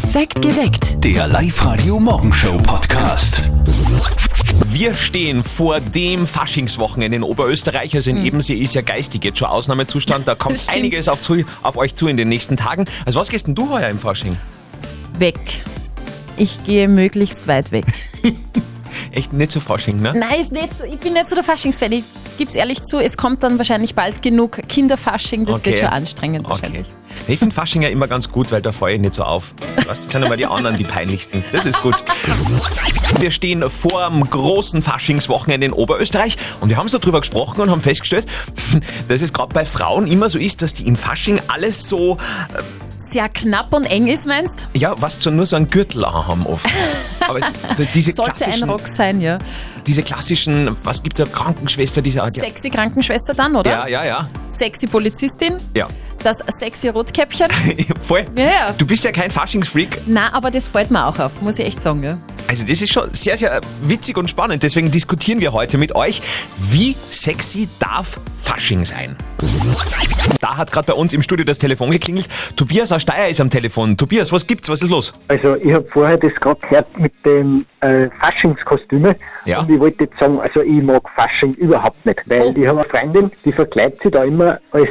Perfekt geweckt. Der Live-Radio Morgenshow Podcast. Wir stehen vor dem Faschingswochenende in Oberösterreich. Also in Ebensee ist ja geistig jetzt schon Ausnahmezustand. Da kommt einiges auf, zu, auf euch zu in den nächsten Tagen. Also was gehst denn du heuer im Fasching? Weg. Ich gehe möglichst weit weg. Echt nicht so Fasching, ne? Nein, ist nicht so, ich bin nicht so der Faschingsfan. Ich gebe es ehrlich zu, es kommt dann wahrscheinlich bald genug Kinderfasching. Das wird Okay. schon anstrengend Okay. wahrscheinlich. Ich finde Fasching ja immer ganz gut, weil da falle ich nicht so auf. Weißt, das sind immer die anderen die peinlichsten. Das ist gut. Wir stehen vor dem großen Faschingswochenende in Oberösterreich und wir haben so drüber gesprochen und haben festgestellt, dass es gerade bei Frauen immer so ist, dass die im Fasching alles so, Sehr knapp und eng ist, meinst ja, was so nur so einen Gürtel haben oft. Aber es, diese Sollte ein Rock sein, ja. diese klassischen, was gibt da, Krankenschwester, diese, ja, Sexy Krankenschwester dann, oder? ja, ja, ja, Sexy Polizistin, ja. Das sexy Rotkäppchen. Voll. Ja, ja. Du bist ja kein Faschingsfreak, Na, aber das fällt mir auch auf, muss ich echt sagen, ja. Also das ist schon sehr, sehr witzig und spannend. Deswegen diskutieren wir heute mit euch, wie sexy darf Fasching sein? Da hat gerade bei uns im Studio das Telefon geklingelt. Tobias aus Steyr ist am Telefon. Tobias, was gibt's? Was ist los? Also ich habe vorher das gerade gehört mit dem äh, Faschingskostüme Ja. und ich wollte jetzt sagen, also ich mag Fasching überhaupt nicht, weil Oh. ich habe eine Freundin, die verkleidet sich da immer als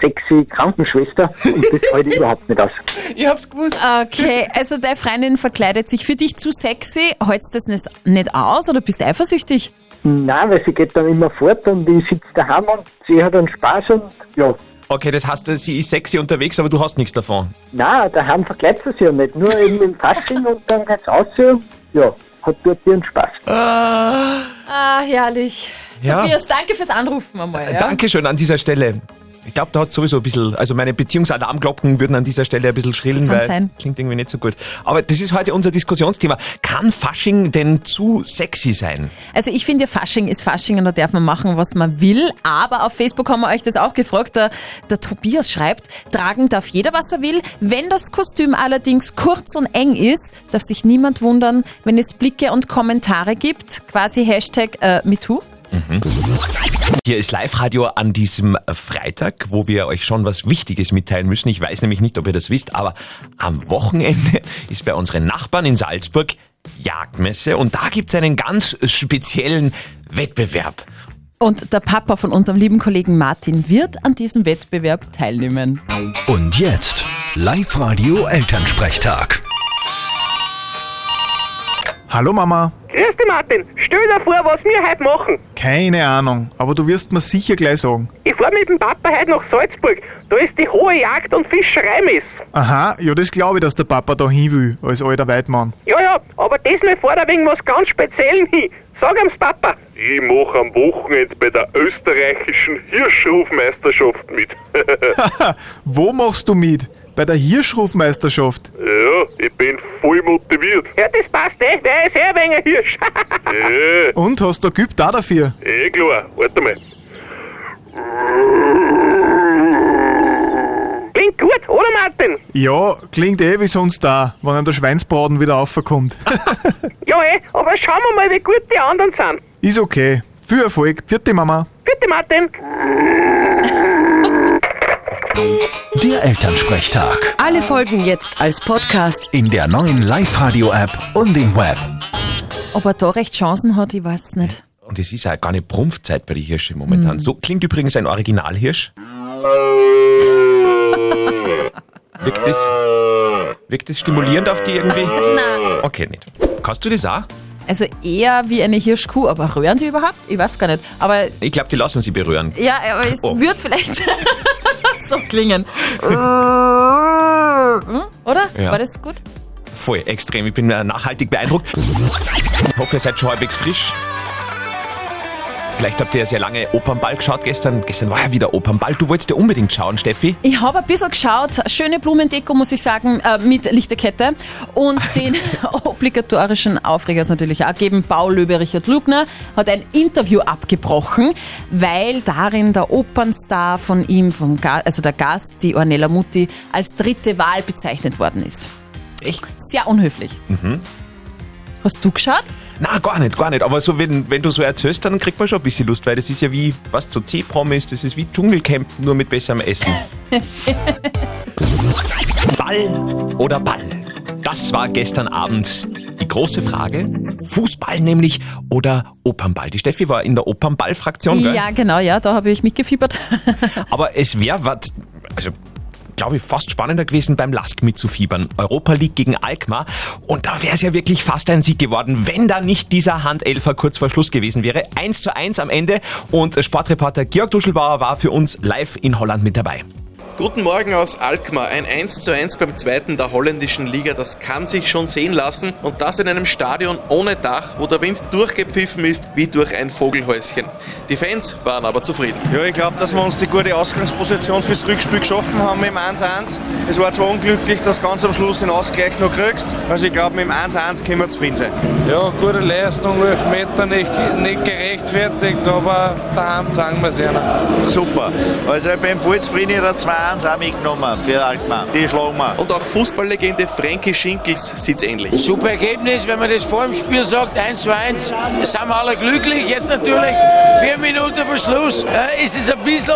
sexy Krankenschwester und das ich überhaupt nicht aus. Ich hab's gewusst. Okay, also deine Freundin verkleidet sich für dich zu sexy. Hältst das nicht- nicht aus oder bist du eifersüchtig? Nein, weil sie geht dann immer fort und ich sitze daheim und sie hat dann Spaß und ja, Okay, das heißt, sie ist sexy unterwegs, aber du hast nichts davon. nein, daheim verkleidet sie sich ja nicht, nur eben im Fasching und dann geht's aus und ja, hat dort ihren Spaß. Ah, herrlich. Ja. Tobias, danke fürs Anrufen einmal. Ja? Dankeschön an dieser Stelle. Ich glaube, da hat sowieso ein bisschen, also meine Beziehungsalarmglocken würden an dieser Stelle ein bisschen schrillen, Kann weil sein. klingt irgendwie nicht so gut. Aber das ist heute unser Diskussionsthema. Kann Fasching denn zu sexy sein? Also ich finde ja, Fasching ist Fasching und da darf man machen, was man will. Aber auf Facebook haben wir euch das auch gefragt. Der, der Tobias schreibt, tragen darf jeder, was er will. Wenn das Kostüm allerdings kurz und eng ist, darf sich niemand wundern, wenn es Blicke und Kommentare gibt. Quasi Hashtag äh, MeToo. Hier ist Live-Radio an diesem Freitag, wo wir euch schon was Wichtiges mitteilen müssen. Ich weiß nämlich nicht, ob ihr das wisst, aber am Wochenende ist bei unseren Nachbarn in Salzburg Jagdmesse und da gibt's einen ganz speziellen Wettbewerb. Und der Papa von unserem lieben Kollegen Martin wird an diesem Wettbewerb teilnehmen. Und jetzt Live-Radio Elternsprechtag. Hallo Mama. Dich, Martin. Stell dir vor, was wir heute machen. Keine Ahnung, aber du wirst mir sicher gleich sagen. Ich fahr mit dem Papa heute nach Salzburg. Da ist die hohe Jagd- und Fischereimess. Aha, ja, das glaube ich, dass der Papa da hin will, als alter Weidmann. Ja, ja, aber diesmal fährt er wegen was ganz Speziellem hin. Sag am's, Papa. Ich mache am Wochenende bei der österreichischen Hirschrufmeisterschaft mit. Wo machst du mit? Bei der Hirschrufmeisterschaft. Ich bin voll motiviert. Ja, das passt eh. Wer ist eh ein wenig ein Hirsch? Ja, Und hast du geübt auch dafür? eh klar. Warte mal. Klingt gut, oder, Martin? Ja, klingt eh wie sonst da, wenn ihm der Schweinsbraten wieder aufkommt. Ja, eh, aber schauen wir mal, wie gut die anderen sind. Ist okay. Viel Erfolg. Vierte Mama. Bitte, Martin. Der Elternsprechtag. Alle Folgen jetzt als Podcast. In der neuen Live-Radio-App und im Web. Ob er da recht Chancen hat, ich weiß nicht. Und es ist auch gar nicht Prumpfzeit bei den Hirschen momentan. So klingt übrigens ein Originalhirsch. wirkt, das, wirkt das stimulierend auf die irgendwie? Nein. Okay, nicht. Kannst du das auch? Also eher wie eine Hirschkuh, aber röhren die überhaupt? Ich weiß gar nicht. Aber Ich glaube, die lassen sie berühren. ja, aber es Oh. wird vielleicht so klingen. Hm? Oder? Ja. War das gut? Voll extrem. Ich bin äh, nachhaltig beeindruckt. Ich hoffe, ihr seid schon halbwegs frisch. Vielleicht habt ihr ja sehr lange Opernball geschaut gestern. Gestern war ja wieder Opernball. Du wolltest ja unbedingt schauen, Steffi. Ich habe ein bisschen geschaut, schöne Blumendeko, muss ich sagen, äh, mit Lichterkette. Und den obligatorischen Aufreger hat es natürlich auch gegeben. Paul Löbe Richard Lugner hat ein Interview abgebrochen, weil darin der Opernstar von ihm, vom Ga also der Gast, die Ornella Mutti, als dritte Wahl bezeichnet worden ist. Echt? Sehr unhöflich. Hast du geschaut? Na, gar nicht, gar nicht. Aber so, wenn, wenn du so erzählst, dann kriegt man schon ein bisschen Lust, weil das ist ja wie, was, so C-Promis, das ist wie Dschungelcamp, nur mit besserem Essen. Ball oder Ball? Das war gestern Abend die große Frage. Fußball nämlich oder Opernball. Die Steffi war in der Opernball-Fraktion, gell? Ja, genau, ja, da habe ich mitgefiebert. Aber es wäre was, also glaube ich, fast spannender gewesen, beim Lask mitzufiebern. Europa League gegen Alkmaar. Und da wäre es ja wirklich fast ein Sieg geworden, wenn da nicht dieser Handelfer kurz vor Schluss gewesen wäre. 1 zu 1 am Ende. Und Sportreporter Georg Duschelbauer war für uns live in Holland mit dabei. Guten Morgen aus Alkmaar. Ein 1 zu 1 beim zweiten der holländischen Liga, das kann sich schon sehen lassen. Und das in einem Stadion ohne Dach, wo der Wind durchgepfiffen ist wie durch ein Vogelhäuschen. Die Fans waren aber zufrieden. Ja, ich glaube, dass wir uns die gute Ausgangsposition fürs Rückspiel geschaffen haben mit dem 1-1. Es war zwar unglücklich, dass du ganz am Schluss den Ausgleich noch kriegst. Also ich glaube, mit dem 1-1 können wir zufrieden sein. Ja, gute Leistung, Elfmeter nicht, nicht gerechtfertigt, aber daheim zeigen wir es ihnen. Super. Also ich bin voll zufrieden, der 2 1 auch mitgenommen für Alkmaar. Die schlagen wir. Und auch Fußballlegende Frankie Schinkels sieht's ähnlich. Super Ergebnis, wenn man das vor dem Spiel sagt, 1 zu 1. Da sind wir alle glücklich. Jetzt natürlich vier Minuten vor Schluss äh, ist es ein bisschen,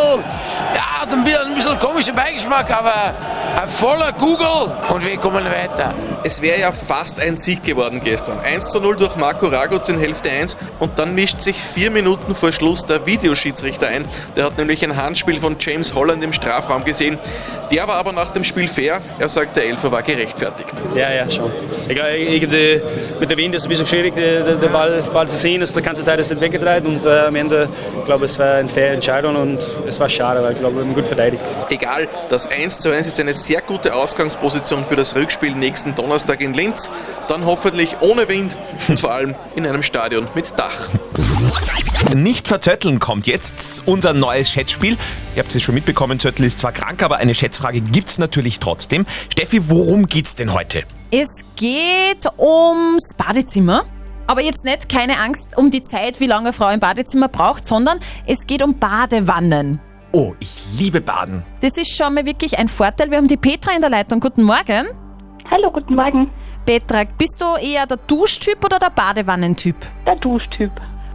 ja, hat ein bisschen, ein bisschen komischer Beigeschmack, aber ein voller Google und wir kommen weiter. Es wäre ja fast ein Sieg geworden gestern. 1 zu 0 durch Marco Raguz in Hälfte 1 und dann mischt sich vier Minuten vor Schluss der Videoschiedsrichter ein. Der hat nämlich ein Handspiel von James Holland im Strafraum gesehen. Der war aber nach dem Spiel fair. Er sagt, der Elfer war gerechtfertigt. Ja, ja, schon. Ich glaube, irgendwie mit dem Wind ist es ein bisschen schwierig, den, Ball, Ball zu sehen. Die ganze Zeit ist nicht weggedreht und äh, am Ende, ich glaube es war eine faire Entscheidung und es war schade, weil ich glaube, wir haben gut verteidigt. Egal, das 1 zu 1 ist eine sehr gute Ausgangsposition für das Rückspiel nächsten Donnerstag in Linz. Dann hoffentlich ohne Wind und vor allem in einem Stadion mit Dach. Nicht verzötteln kommt jetzt unser neues Schätzspiel. Ihr habt es schon mitbekommen, Zöttl ist zwar krank, aber eine Schätzfrage gibt's natürlich trotzdem. Steffi, worum geht's denn heute? Es geht ums Badezimmer. Aber jetzt nicht, keine Angst um die Zeit, wie lange eine Frau im Badezimmer braucht, sondern es geht um Badewannen. Oh, ich liebe Baden. Das ist schon mal wirklich ein Vorteil. Wir haben die Petra in der Leitung. Guten Morgen. Hallo, guten Morgen. Petra, bist du eher der Duschtyp oder der Badewannentyp? Der Duschtyp.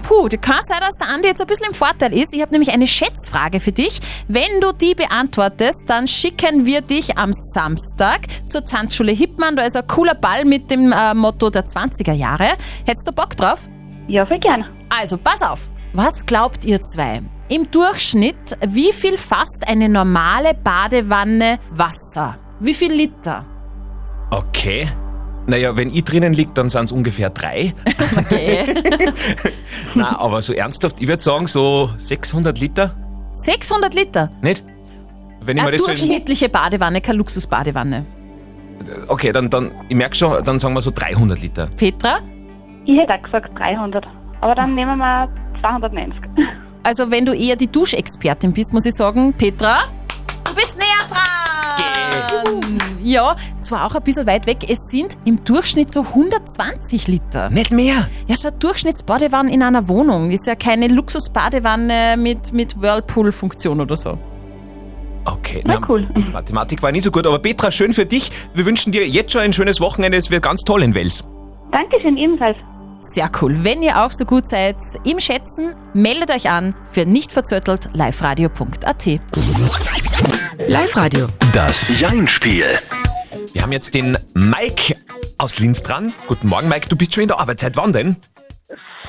Puh, das kann sein, dass der Andi jetzt ein bisschen im Vorteil ist. Ich habe nämlich eine Schätzfrage für dich. Wenn du die beantwortest, dann schicken wir dich am Samstag zur Tanzschule Hippmann. Da ist ein cooler Ball mit dem äh, Motto der 20er Jahre. Hättest du Bock drauf? Ja, voll gern. Also, pass auf. Was glaubt ihr zwei? Im Durchschnitt, wie viel fasst eine normale Badewanne Wasser? Wie viel Liter? Okay. Naja, wenn ich drinnen liege, dann sind es ungefähr drei. Okay. Na, aber so ernsthaft, ich würde sagen so 600 Liter, 600 Liter? nicht? Wenn ich mir Eine das so in, durchschnittliche Badewanne, keine Luxusbadewanne. Okay, dann, dann, ich merke schon, dann sagen wir so 300 Liter. Petra? Ich hätte auch gesagt 300. Aber dann nehmen wir 290. Also wenn du eher die Duschexpertin bist, muss ich sagen, Petra, du bist näher dran. Ja, zwar auch ein bisschen weit weg, es sind im Durchschnitt so 120 Liter. Nicht mehr? Ja, so eine Durchschnittsbadewanne in einer Wohnung ist ja keine Luxusbadewanne mit, mit Whirlpool-Funktion oder so. Okay, Na, cool. Mathematik war nicht so gut, aber Petra, schön für dich. Wir wünschen dir jetzt schon ein schönes Wochenende. Es wird ganz toll in Wels. Dankeschön, ebenfalls. Sehr cool. Wenn ihr auch so gut seid im Schätzen, meldet euch an für nicht verzöttelt liveradio.at. Live-Radio. Das Jein-Spiel. Wir haben jetzt den Mike aus Linz dran. Guten Morgen, Mike. Du bist schon in der Arbeitszeit. Wann denn?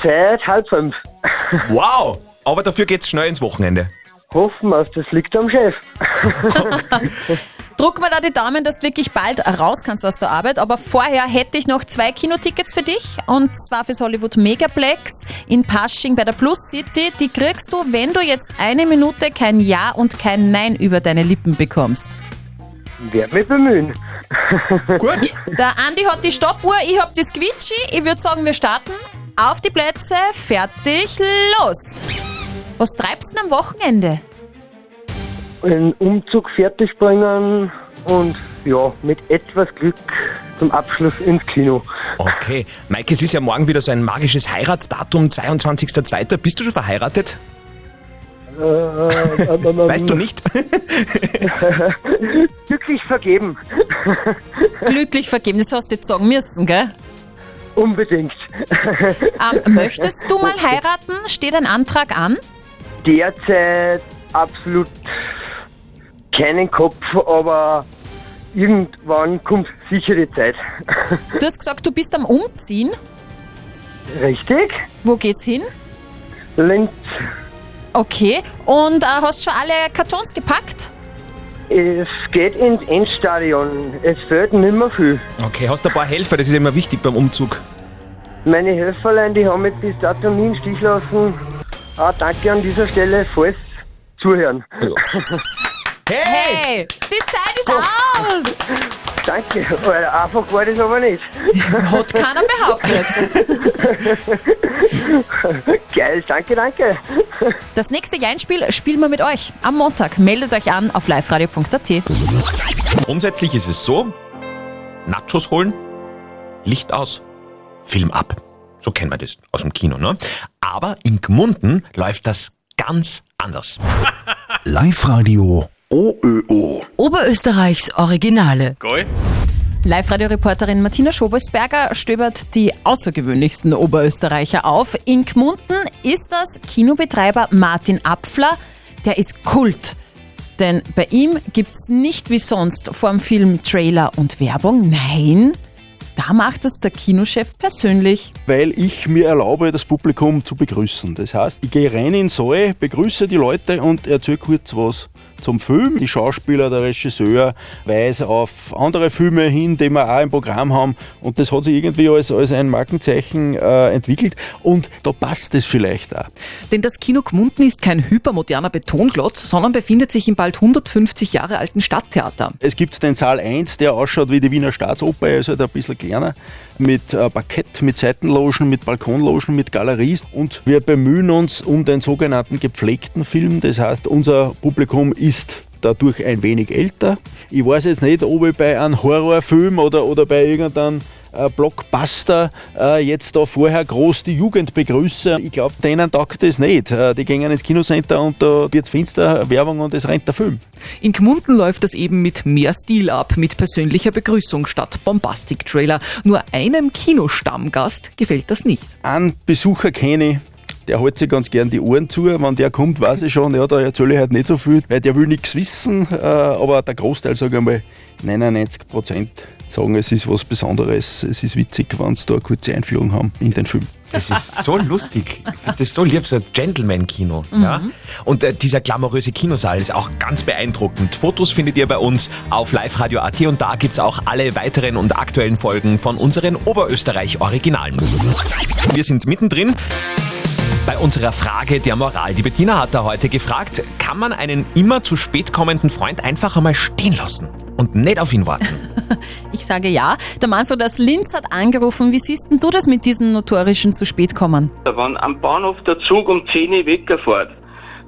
Seit halb fünf. Wow! Aber dafür geht's schnell ins Wochenende. Hoffen wir, das liegt am Chef. Druck mir da die Daumen, dass du wirklich bald raus kannst aus der Arbeit. Aber vorher hätte ich noch zwei Kinotickets für dich. Und zwar fürs Hollywood Megaplex in Pasching bei der Plus City. Die kriegst du, wenn du jetzt eine Minute kein Ja und kein Nein über deine Lippen bekommst. Werd mich bemühen. Gut. Der Andi hat die Stoppuhr, ich hab das Quietschi. Ich würde sagen, wir starten. Auf die Plätze, fertig, los. Was treibst du denn am Wochenende? einen Umzug fertig bringen und ja, mit etwas Glück zum Abschluss ins Kino. Okay. Mike, es ist ja morgen wieder so ein magisches Heiratsdatum, 22.02. Bist du schon verheiratet? Äh, äh, äh, Weißt du nicht? Glücklich vergeben. Glücklich vergeben, das hast du jetzt sagen müssen, gell? Unbedingt. Ähm, möchtest du mal heiraten? Steht ein Antrag an? Derzeit absolut keinen Kopf, aber irgendwann kommt sicher die Zeit. Du hast gesagt, du bist am Umziehen. Richtig? Wo geht's hin? Linz. Okay. Und äh, hast schon alle Kartons gepackt? Es geht ins Endstadion. Es fehlt nicht mehr viel. Okay, hast du ein paar Helfer, das ist immer wichtig beim Umzug. Meine Helferlein, die haben mich bis dato nie im Stich lassen. Ah, danke an dieser Stelle, falls zuhören. Hey, die Zeit ist aus! Danke, weil einfach war das aber nicht. Hat keiner behauptet. Geil, danke, danke. Das nächste Jeinspiel spielen wir mit euch am Montag. Meldet euch an auf liveradio.at. Grundsätzlich ist es so, Nachos holen, Licht aus, Film ab. So kennen wir das aus dem Kino, ne? Aber in Gmunden läuft das ganz anders. Live-Radio OÖO. Oberösterreichs Originale. Geil. Live-Radio-Reporterin Martina Schobelsberger stöbert die außergewöhnlichsten Oberösterreicher auf. In Gmunden ist das Kinobetreiber Martin Apfler, der ist Kult. Denn bei ihm gibt's nicht wie sonst vorm Film Trailer und Werbung. Nein, da macht es der Kinochef persönlich. weil ich mir erlaube, das Publikum zu begrüßen. Das heißt, ich gehe rein in den Saal, begrüße die Leute und erzähle kurz was zum Film. Die Schauspieler, der Regisseur weise auf andere Filme hin, die wir auch im Programm haben und das hat sich irgendwie als, als ein Markenzeichen äh, entwickelt und da passt es vielleicht auch. Denn das Kino Gmunden ist kein hypermoderner Betonklotz, sondern befindet sich im bald 150 Jahre alten Stadttheater. Es gibt den Saal 1, der ausschaut wie die Wiener Staatsoper, er ist halt ein bisschen kleiner, mit äh, Parkett, mit Seitenlogen, mit Balkonlogen, mit Galeries und wir bemühen uns um den sogenannten gepflegten Film. Das heißt, unser Publikum ist dadurch ein wenig älter. Ich weiß jetzt nicht, ob ich bei einem Horrorfilm oder, oder bei irgendeinem Blockbuster äh, jetzt da vorher groß die Jugend begrüße. Ich glaube, denen taugt das nicht. Äh, die gehen ins Kinocenter und da wird finster Werbung und es rennt der Film. In Gmunden läuft das eben mit mehr Stil ab, mit persönlicher Begrüßung statt Bombastic-Trailer. Nur einem Kinostammgast gefällt das nicht. Einen Besucher kenne ich, der hält sich ganz gern die Ohren zu. Wenn der kommt, weiß ich schon, ja, da erzähle ich halt nicht so viel, weil der will nichts wissen. Äh, aber der Großteil, sage ich mal, 99 Prozent sagen, es ist was Besonderes, es ist witzig, wenn sie da eine kurze Einführung haben in den Film. Das ist so lustig. Ich finde das so lieb, so ein Gentleman-Kino. Mhm. Ja? Und äh, dieser glamouröse Kinosaal ist auch ganz beeindruckend. Fotos findet ihr bei uns auf liveradio.at und da gibt's auch alle weiteren und aktuellen Folgen von unseren Oberösterreich-Originalen. Wir sind mittendrin bei unserer Frage der Moral. Die Bettina hat da heute gefragt, kann man einen immer zu spät kommenden Freund einfach einmal stehen lassen und nicht auf ihn warten? Ich sage ja. Der Manfred aus Linz hat angerufen. Wie siehst denn du das mit diesen notorischen zu spät kommen? Wenn am Bahnhof der Zug um 10 Uhr wegfährt,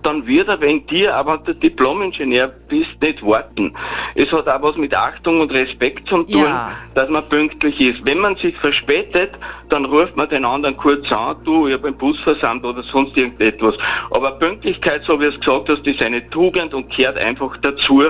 dann wird er wegen dir, aber wenn du Diplom-Ingenieur bist, nicht warten. Es hat auch was mit Achtung und Respekt zu tun, Ja. dass man pünktlich ist. Wenn man sich verspätet, dann ruft man den anderen kurz an, du, ich habe einen Bus versammelt oder sonst irgendetwas. Aber Pünktlichkeit, so wie du es gesagt hast, ist eine Tugend und gehört einfach dazu.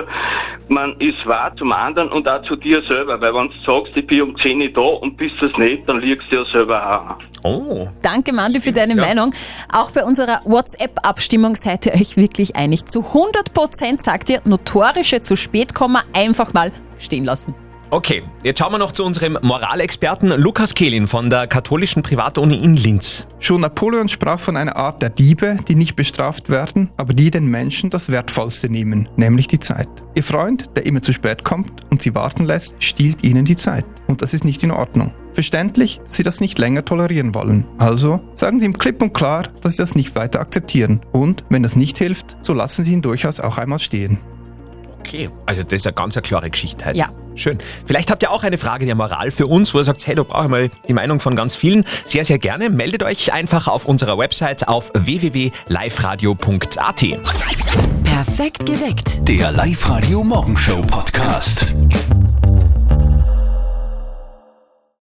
Man ist wahr zum anderen und auch zu dir selber, weil wenn du sagst, ich bin um 10 Uhr da und bist es nicht, dann liegst du ja selber auch. Oh. Danke, Mandy, für deine Meinung. Auch bei unserer WhatsApp-Abstimmung seid ihr euch wirklich einig. Zu 100% sagt ihr, notorische zu spät einfach mal stehen lassen. Okay, jetzt schauen wir noch zu unserem Moralexperten Lukas Kehlin von der katholischen Privatuni in Linz. Schon Napoleon sprach von einer Art der Diebe, die nicht bestraft werden, aber die den Menschen das Wertvollste nehmen, nämlich die Zeit. Ihr Freund, der immer zu spät kommt und sie warten lässt, stiehlt ihnen die Zeit. Und das ist nicht in Ordnung. Verständlich, dass sie das nicht länger tolerieren wollen. Also sagen Sie ihm klipp und klar, dass Sie das nicht weiter akzeptieren. Und wenn das nicht hilft, so lassen Sie ihn durchaus auch einmal stehen. Okay, also das ist eine ganz eine klare Geschichte heute. Ja. Schön. Vielleicht habt ihr auch eine Frage der Moral für uns, wo ihr sagt, hey, da brauche ich mal die Meinung von ganz vielen. Sehr, sehr gerne. Meldet euch einfach auf unserer Website auf www.liveradio.at. Perfekt geweckt. Der Live-Radio Morgenshow Podcast.